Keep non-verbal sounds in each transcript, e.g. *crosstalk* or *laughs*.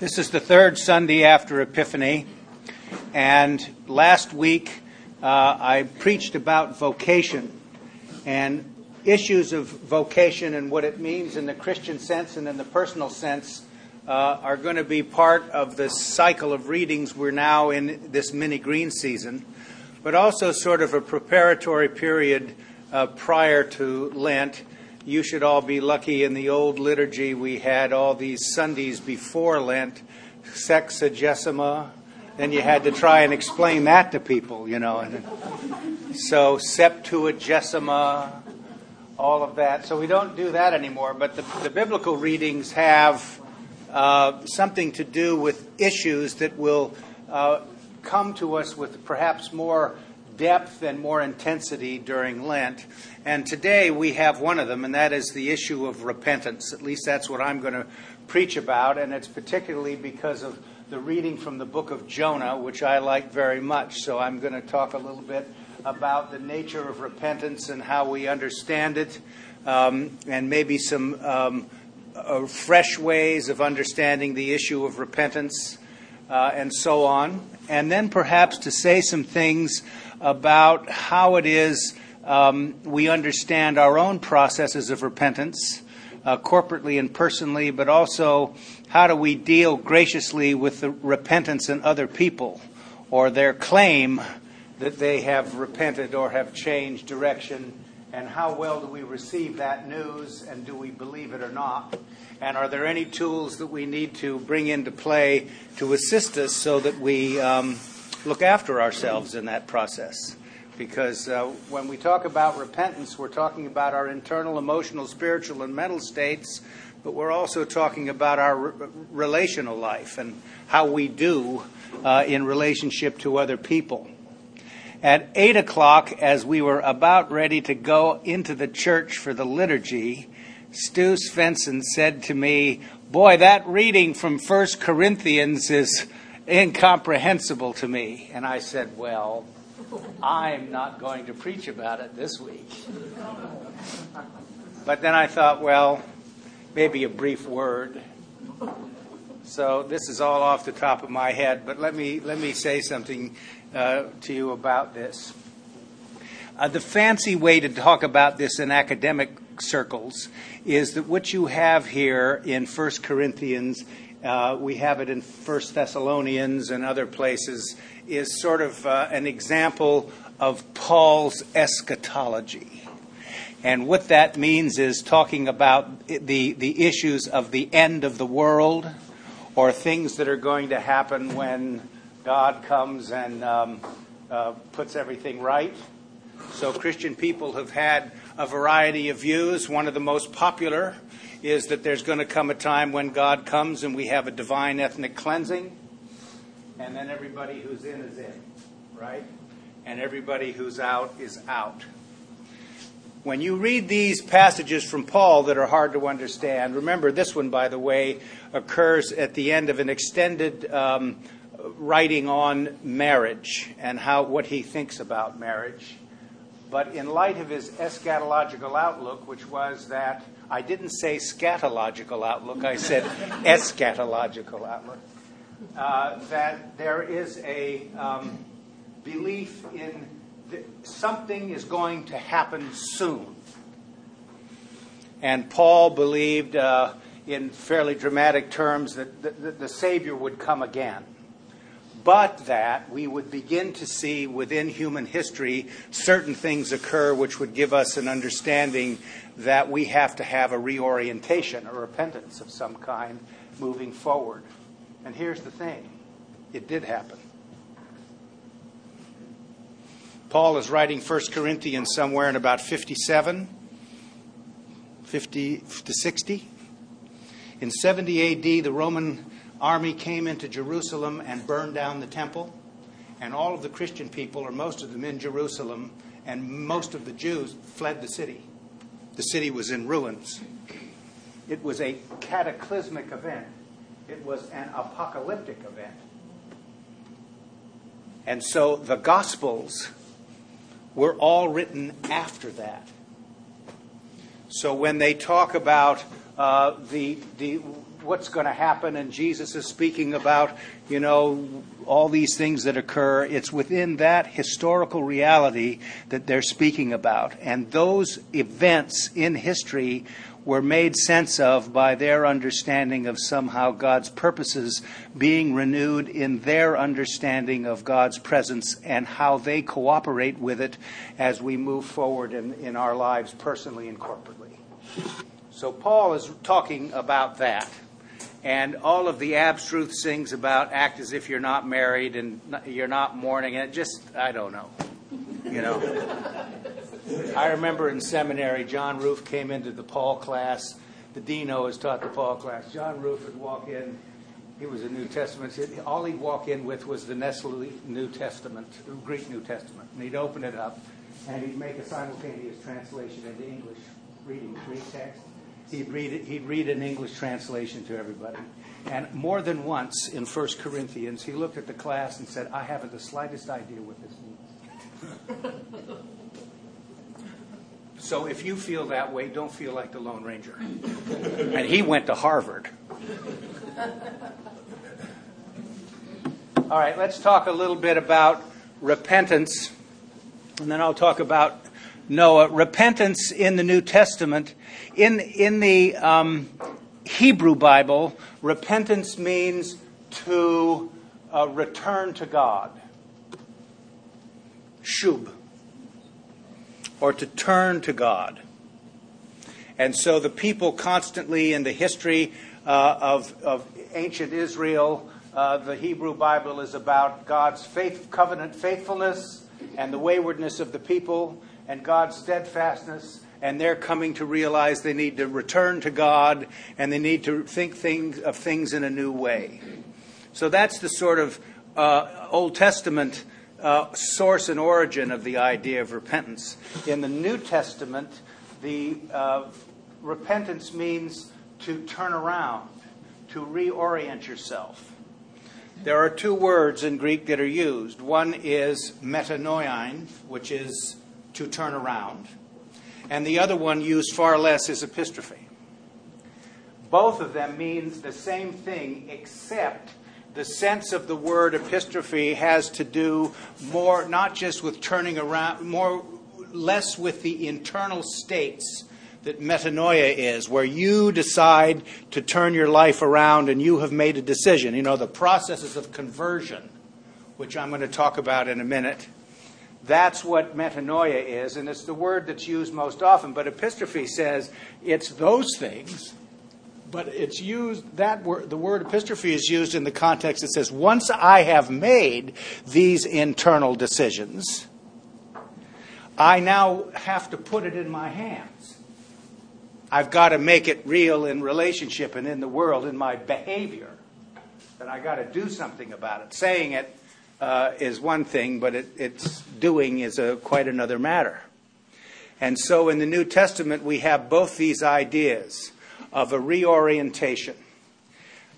This is the third Sunday after Epiphany, and last week uh, I preached about vocation and issues of vocation and what it means in the Christian sense and in the personal sense uh, are going to be part of the cycle of readings we're now in this mini green season, but also sort of a preparatory period uh, prior to Lent you should all be lucky in the old liturgy we had all these Sundays before Lent, sexagesima. Then you had to try and explain that to people, you know. And so septuagesima, all of that. So we don't do that anymore. But the, the biblical readings have uh, something to do with issues that will uh, come to us with perhaps more depth and more intensity during Lent. And today we have one of them, and that is the issue of repentance. At least that's what I'm going to preach about, and it's particularly because of the reading from the book of Jonah, which I like very much. So I'm going to talk a little bit about the nature of repentance and how we understand it, um, and maybe some um, uh, fresh ways of understanding the issue of repentance, uh, and so on. And then perhaps to say some things about how it is um, we understand our own processes of repentance, uh, corporately and personally, but also how do we deal graciously with the repentance in other people or their claim that they have repented or have changed direction, and how well do we receive that news and do we believe it or not? And are there any tools that we need to bring into play to assist us so that we um, look after ourselves in that process? because uh, when we talk about repentance, we're talking about our internal, emotional, spiritual, and mental states, but we're also talking about our re- relational life and how we do uh, in relationship to other people. At 8 o'clock, as we were about ready to go into the church for the liturgy, Stu Svensson said to me, Boy, that reading from 1 Corinthians is incomprehensible to me. And I said, Well, I'm not going to preach about it this week. But then I thought, well, maybe a brief word. So this is all off the top of my head, but let me let me say something uh, to you about this. Uh, the fancy way to talk about this in academic circles is that what you have here in 1 Corinthians, uh, we have it in First Thessalonians and other places, is sort of uh, an example of Paul's eschatology. And what that means is talking about the, the issues of the end of the world or things that are going to happen when God comes and um, uh, puts everything right. So, Christian people have had a variety of views. One of the most popular is that there's going to come a time when God comes and we have a divine ethnic cleansing and then everybody who's in is in, right? And everybody who's out is out. When you read these passages from Paul that are hard to understand, remember this one, by the way, occurs at the end of an extended um, writing on marriage and how what he thinks about marriage. But in light of his eschatological outlook, which was that I didn't say scatological outlook, I said *laughs* eschatological outlook uh, that there is a um, belief in something is going to happen soon. And Paul believed, uh, in fairly dramatic terms, that the, the, the Savior would come again. But that we would begin to see within human history certain things occur which would give us an understanding that we have to have a reorientation, a repentance of some kind moving forward. And here's the thing it did happen. Paul is writing 1 Corinthians somewhere in about 57, 50 to 60. In 70 AD, the Roman army came into Jerusalem and burned down the temple. And all of the Christian people, or most of them in Jerusalem, and most of the Jews fled the city. The city was in ruins. It was a cataclysmic event. It was an apocalyptic event. And so the Gospels were all written after that. So when they talk about uh, the, the, what's going to happen, and Jesus is speaking about, you know, all these things that occur. It's within that historical reality that they're speaking about. And those events in history were made sense of by their understanding of somehow God's purposes being renewed in their understanding of God's presence and how they cooperate with it as we move forward in, in our lives personally and corporately. So Paul is talking about that. And all of the abstruse things about act as if you're not married and you're not mourning, and it just, I don't know. You know. I remember in seminary, John Roof came into the Paul class. The dean always taught the Paul class. John Roof would walk in. He was a New Testament. All he'd walk in with was the Nestle New Testament, Greek New Testament. And he'd open it up, and he'd make a simultaneous translation into English, reading Greek text. He'd read, it, he'd read an English translation to everybody. And more than once in 1 Corinthians, he looked at the class and said, I haven't the slightest idea what this means. So if you feel that way, don't feel like the Lone Ranger. and he went to Harvard. All right, let's talk a little bit about repentance, and then I'll talk about Noah. Repentance in the New Testament. In, in the um, Hebrew Bible, repentance means to uh, return to God. Shub or to turn to God. And so the people constantly in the history uh, of, of ancient Israel, uh, the Hebrew Bible is about God's faith, covenant faithfulness and the waywardness of the people and God's steadfastness. And they're coming to realize they need to return to God and they need to think things, of things in a new way. So that's the sort of uh, Old Testament uh, source and origin of the idea of repentance. In the New Testament, the uh, repentance means to turn around, to reorient yourself. There are two words in Greek that are used. One is metanoein, which is to turn around, and the other one, used far less, is epistrophe. Both of them mean the same thing, except the sense of the word epistrophe has to do more not just with turning around, more less with the internal states that metanoia is, where you decide to turn your life around and you have made a decision. You know, the processes of conversion, which I'm going to talk about in a minute. That's what metanoia is, and it's the word that's used most often. But epistrophe says it's those things but it's used that word the word epistrophe is used in the context that says once i have made these internal decisions i now have to put it in my hands i've got to make it real in relationship and in the world in my behavior that i got to do something about it saying it is one thing but it, it's doing is a, quite another matter and so in the new testament we have both these ideas of a reorientation.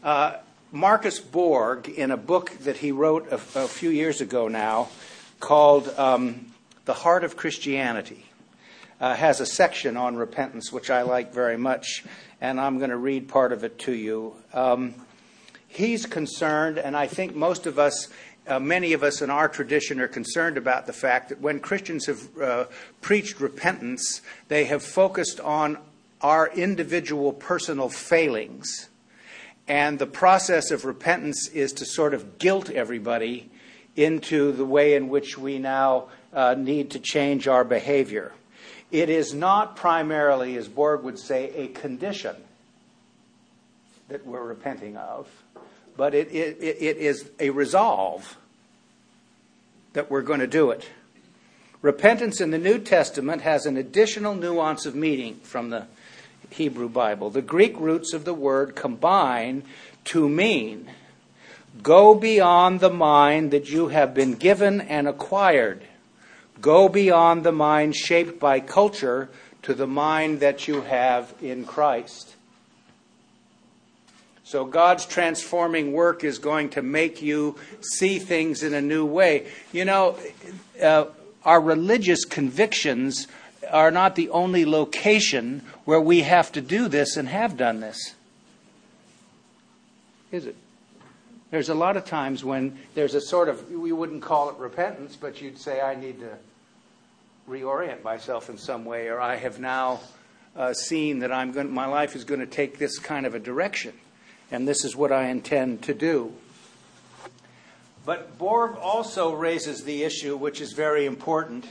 Uh, Marcus Borg, in a book that he wrote a, a few years ago now called um, The Heart of Christianity, uh, has a section on repentance, which I like very much, and I'm going to read part of it to you. Um, he's concerned, and I think most of us uh, many of us in our tradition are concerned about the fact that when Christians have uh, preached repentance, they have focused on our individual personal failings. And the process of repentance is to sort of guilt everybody into the way in which we now uh, need to change our behavior. It is not primarily, as Borg would say, a condition that we're repenting of, but it, it, it is a resolve that we're going to do it. Repentance in the New Testament has an additional nuance of meaning from the Hebrew Bible. The Greek roots of the word combine to mean go beyond the mind that you have been given and acquired. Go beyond the mind shaped by culture to the mind that you have in Christ. So God's transforming work is going to make you see things in a new way. You know, uh, our religious convictions are not the only location where we have to do this and have done this. is it? There's a lot of times when there's a sort of, we wouldn't call it repentance, but you'd say, I need to reorient myself in some way, or I have now uh, seen that I'm going, my life is going to take this kind of a direction, and this is what I intend to do. But Borg also raises the issue, which is very important.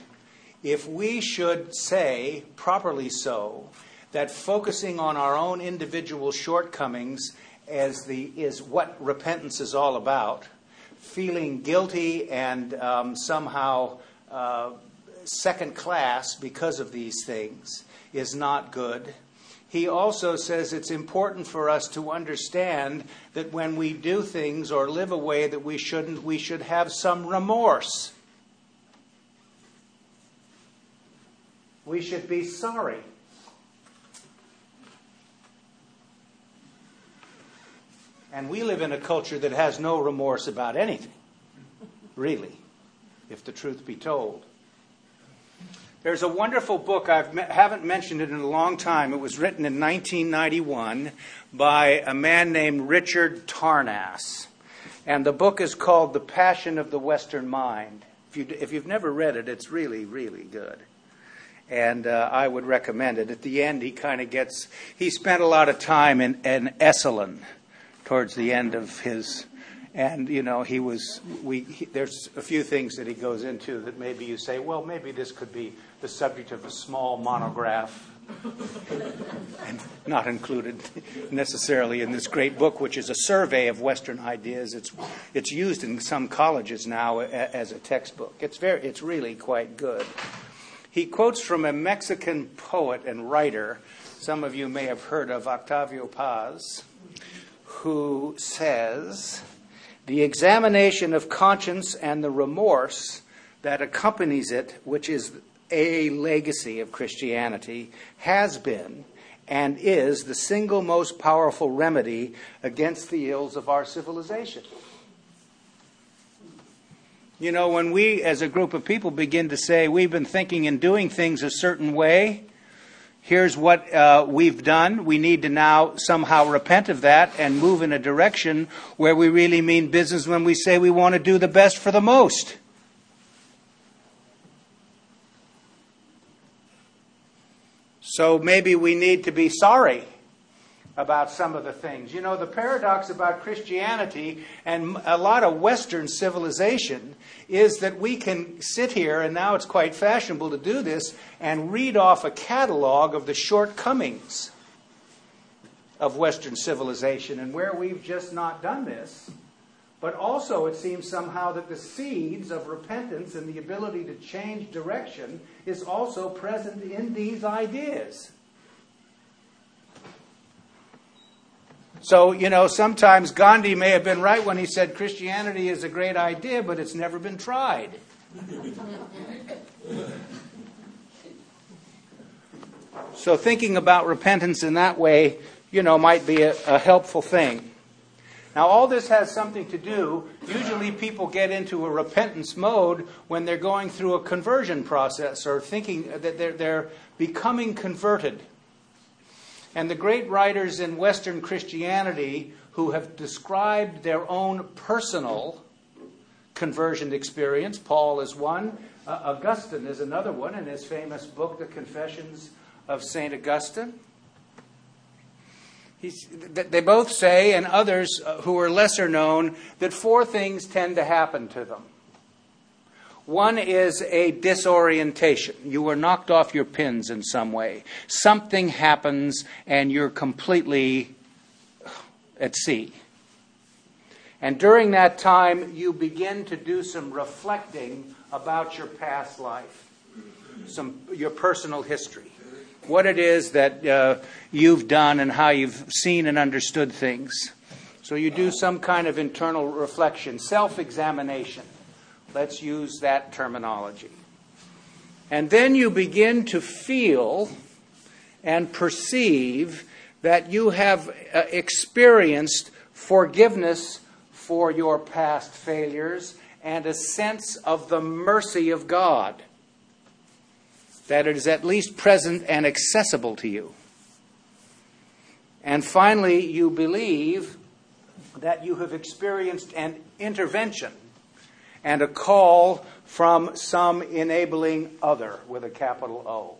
If we should say, properly so, that focusing on our own individual shortcomings as the, is what repentance is all about, feeling guilty and um, somehow uh, second class because of these things is not good. He also says it's important for us to understand that when we do things or live a way that we shouldn't, we should have some remorse. We should be sorry. And we live in a culture that has no remorse about anything, really, if the truth be told. There's a wonderful book, I haven't mentioned it in a long time. It was written in 1991 by a man named Richard Tarnas. And the book is called The Passion of the Western Mind. If, you, if you've never read it, it's really, really good. And uh, I would recommend it. At the end, he kind of gets, he spent a lot of time in, in Esalen towards the end of his and you know he was we he, there's a few things that he goes into that maybe you say well maybe this could be the subject of a small monograph. And not included necessarily in this great book which is a survey of western ideas. It's it's used in some colleges now as a textbook. It's very it's really quite good. He quotes from a mexican poet and writer some of you may have heard of octavio paz who says the examination of conscience and the remorse that accompanies it, which is a legacy of Christianity, has been and is the single most powerful remedy against the ills of our civilization. You know, when we as a group of people begin to say we've been thinking and doing things a certain way, here's what uh, we've done. We need to now somehow repent of that and move in a direction where we really mean business when we say we want to do the best for the most. So maybe we need to be sorry about some of the things. You know, the paradox about Christianity and a lot of Western civilization is that we can sit here, and now it's quite fashionable to do this, and read off a catalog of the shortcomings of Western civilization. And where we've just not done this, but also it seems somehow that the seeds of repentance and the ability to change direction is also present in these ideas. So, you know, sometimes Gandhi may have been right when he said Christianity is a great idea, but it's never been tried. so, thinking about repentance in that way, you know, might be a, a helpful thing. Now, all this has something to do. Usually, people get into a repentance mode when they're going through a conversion process or thinking that they're, they're becoming converted. And the great writers in Western Christianity who have described their own personal conversion experience, Paul is one, uh, Augustine is another one in his famous book, The Confessions of St. Augustine. He's, they both say, and others uh, who are lesser known, that four things tend to happen to them. One is a disorientation. You were knocked off your pins in some way. Something happens and you're completely at sea. And during that time, you begin to do some reflecting about your past life, some, your personal history, what it is that uh, you've done and how you've seen and understood things. So you do some kind of internal reflection, self examination. Let's use that terminology. And then you begin to feel and perceive that you have uh, experienced forgiveness for your past failures and a sense of the mercy of God. That it is at least present and accessible to you. And finally, you believe that you have experienced an intervention and a call from some enabling other with a capital O.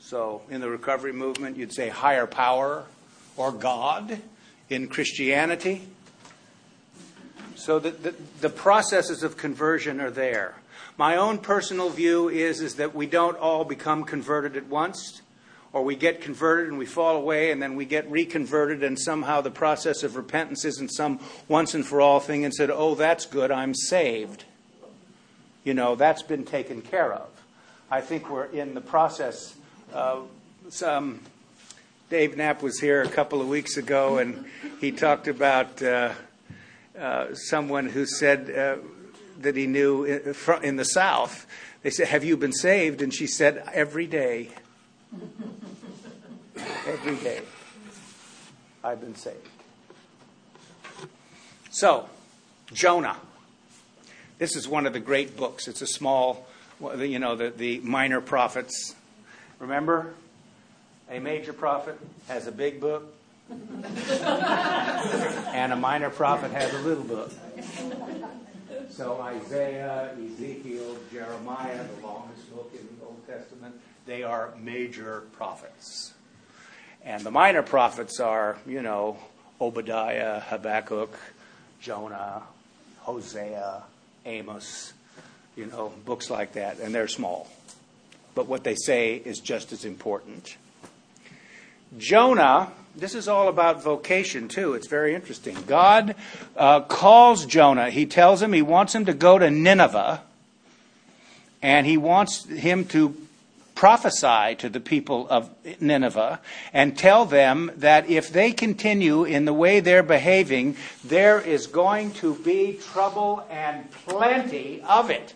So, in the recovery movement, you'd say higher power or God. In Christianity, so the, the, the, processes of conversion are there. My own personal view is, is that we don't all become converted at once, or we get converted and we fall away, and then we get reconverted, and somehow the process of repentance isn't some once and for all thing, and said, oh, that's good, I'm saved. You know, that's been taken care of. I think we're in the process. some, Dave Knapp was here a couple of weeks ago, and he talked about. Uh, uh, someone who said uh, that he knew in the South. They said, Have you been saved? And she said, Every day. Every day. I've been saved. So, Jonah. This is one of the great books. It's a small, you know, the, the minor prophets. Remember? A major prophet has a big book, *laughs* and a minor prophet has a little book. So Isaiah, Ezekiel, Jeremiah, the longest book in the Old Testament, they are major prophets. And the minor prophets are, you know, Obadiah, Habakkuk, Jonah, Hosea, Amos, you know, books like that, and they're small. But what they say is just as important. Jonah this is all about vocation, too. It's very interesting. God uh, calls Jonah. He tells him he wants him to go to Nineveh, and he wants him to prophesy to the people of Nineveh and tell them that if they continue in the way they're behaving, there is going to be trouble and plenty of it.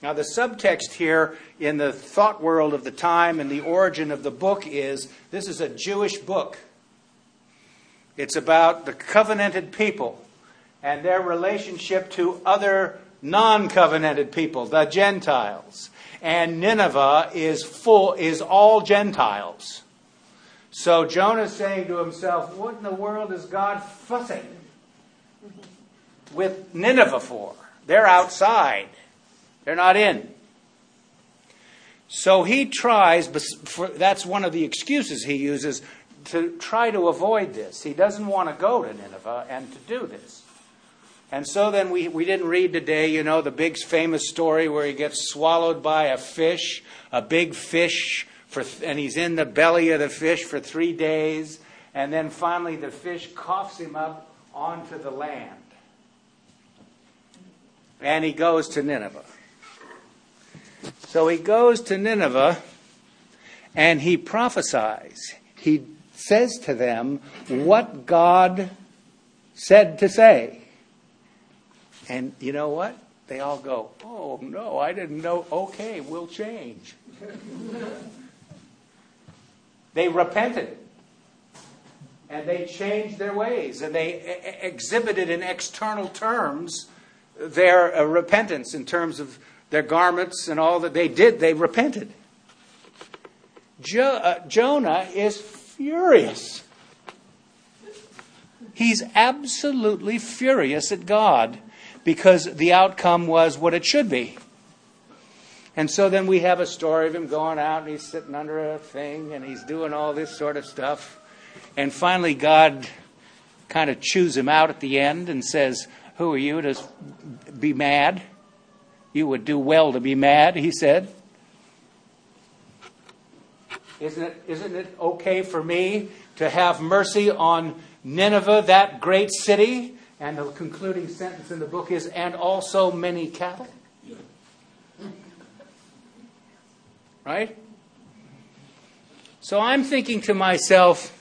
Now, the subtext here in the thought world of the time and the origin of the book is this is a Jewish book. It's about the covenanted people and their relationship to other non covenanted people, the Gentiles. And Nineveh is full is all Gentiles. So Jonah's saying to himself, What in the world is God fussing with Nineveh for? They're outside. They're not in. So he tries, that's one of the excuses he uses to try to avoid this. He doesn't want to go to Nineveh and to do this. And so then we, we didn't read today, you know, the big famous story where he gets swallowed by a fish, a big fish, for, and he's in the belly of the fish for three days. And then finally the fish coughs him up onto the land. And he goes to Nineveh. So he goes to Nineveh and he prophesies. He says to them what God said to say. And you know what? They all go, Oh, no, I didn't know. Okay, we'll change. *laughs* they repented. And they changed their ways. And they exhibited in external terms their uh, repentance in terms of their garments and all that they did, they repented. Jo- uh, Jonah is furious. He's absolutely furious at God because the outcome was what it should be. And so then we have a story of him going out and he's sitting under a thing and he's doing all this sort of stuff. And finally, God kind of chews him out at the end and says, Who are you to be mad? You would do well to be mad, he said. Isn't it, isn't it okay for me to have mercy on Nineveh, that great city? And the concluding sentence in the book is, and also many cattle. Right? So I'm thinking to myself,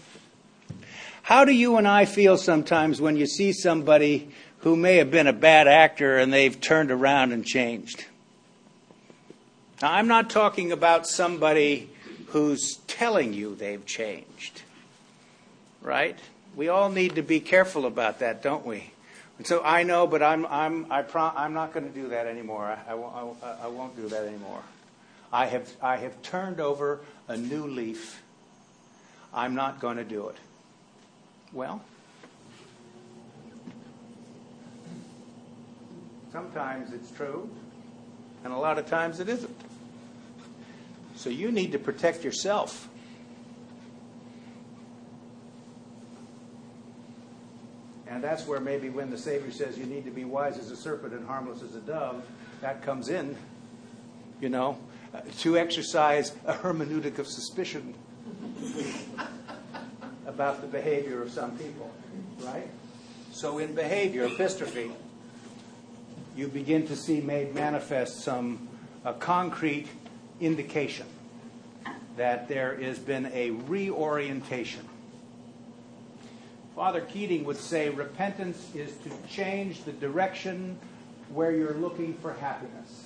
how do you and I feel sometimes when you see somebody who may have been a bad actor and they've turned around and changed. Now, I'm not talking about somebody who's telling you they've changed, right? We all need to be careful about that, don't we? And so I know, but I'm, I'm, I prom- I'm not going to do that anymore. I, I, won't, I, I won't do that anymore. I have, I have turned over a new leaf. I'm not going to do it. Well, sometimes it's true, and a lot of times it isn't. So you need to protect yourself And that's where maybe when the Savior says you need to be wise as a serpent and harmless as a dove, that comes in, you know, to exercise a hermeneutic of suspicion *laughs* about the behavior of some people, right? So in behavior, epistrophe, you begin to see made manifest some concrete indication that there has been a reorientation. Father Keating would say repentance is to change the direction where you're looking for happiness.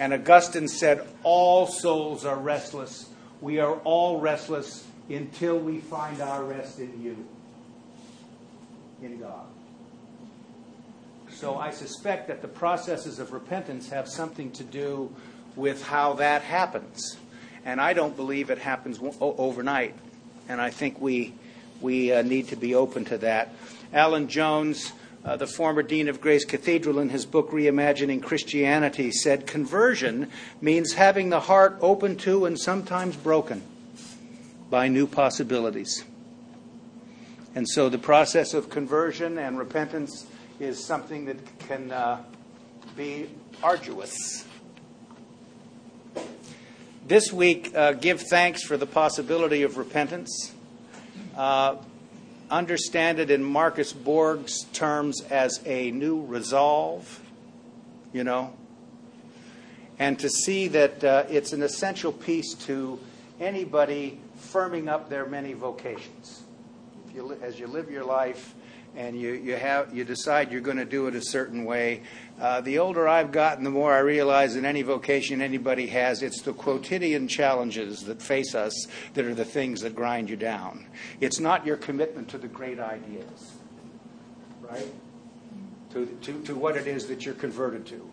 And Augustine said, All souls are restless. We are all restless until we find our rest in you, in God. So I suspect that the processes of repentance have something to do with how that happens. And I don't believe it happens overnight. And I think we, we uh, need to be open to that. Alan Jones, uh, the former dean of Grace Cathedral, in his book Reimagining Christianity, said conversion means having the heart open to and sometimes broken by new possibilities. And so the process of conversion and repentance is something that can uh, be arduous. This week, uh, give thanks for the possibility of repentance. Uh, understand it in Marcus Borg's terms as a new resolve, you know, and to see that uh, it's an essential piece to anybody firming up their many vocations. You, as you live your life, and you, you, have, you decide you're going to do it a certain way. Uh, the older I've gotten, the more I realize that any vocation anybody has, it's the quotidian challenges that face us that are the things that grind you down. It's not your commitment to the great ideas, right? To, to, to what it is that you're converted to.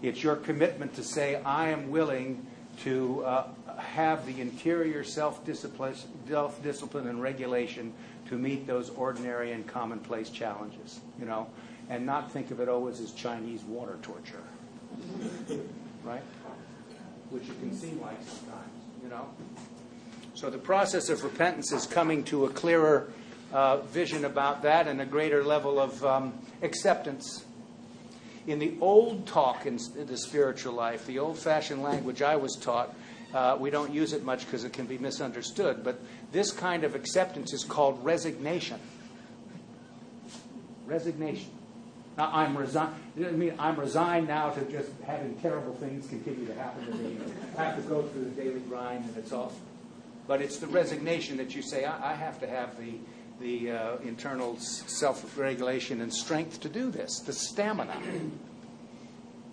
It's your commitment to say, I am willing to uh, have the interior self discipline and regulation to meet those ordinary and commonplace challenges, you know, and not think of it always as Chinese water torture, right? Which it can seem like sometimes, you know. So the process of repentance is coming to a clearer uh, vision about that and a greater level of um, acceptance. In the old talk in the spiritual life, the old fashioned language I was taught, uh, we don't use it much because it can be misunderstood, but this kind of acceptance is called resignation. Resignation. I'm resigned. I mean, I'm resigned now to just having terrible things continue to happen to me. I have to go through the daily grind, and it's all. But it's the resignation that you say, I, I have to have the the uh, internal self-regulation and strength to do this, the stamina.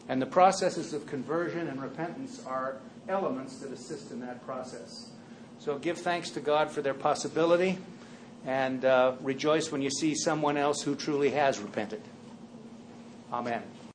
And the processes of conversion and repentance are elements that assist in that process. So give thanks to God for their possibility and uh, rejoice when you see someone else who truly has repented. Amen.